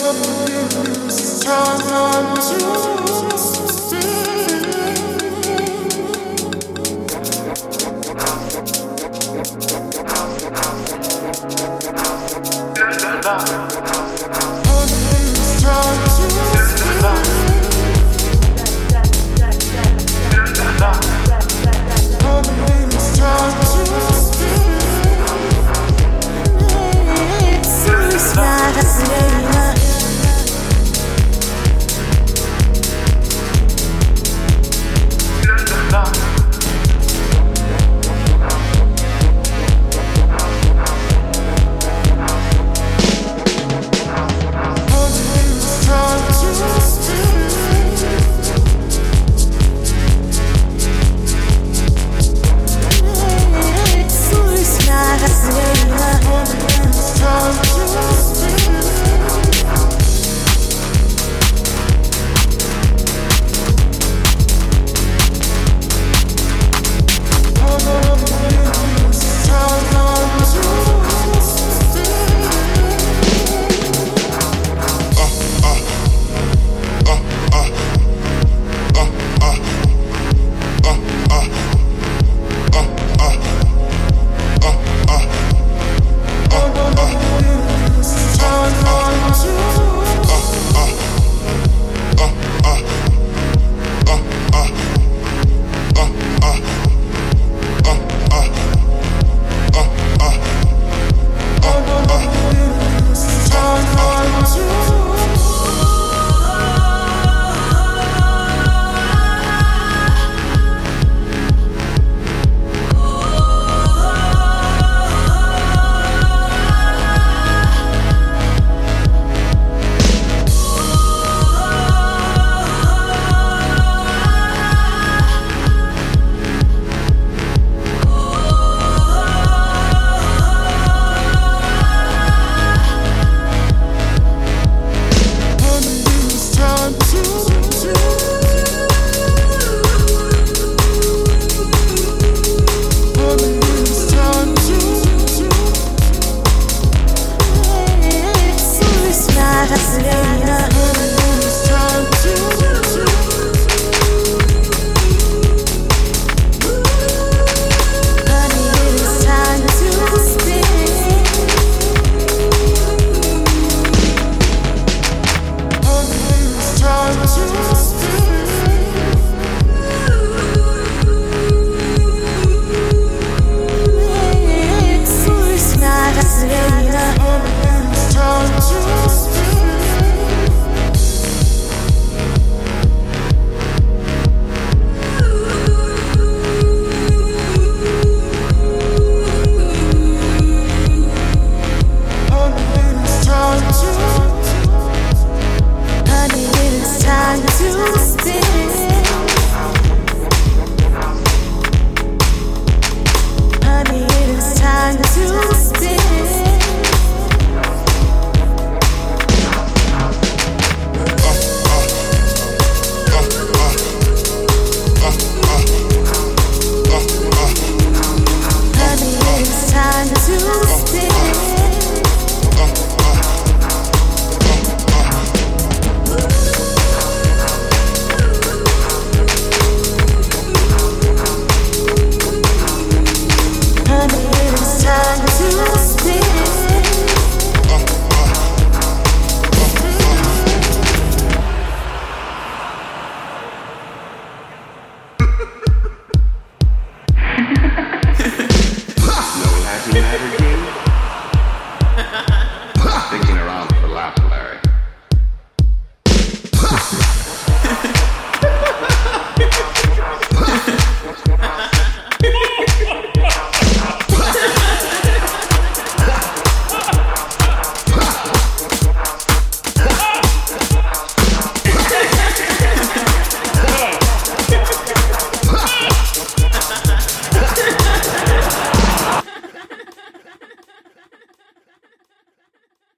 to love to Ha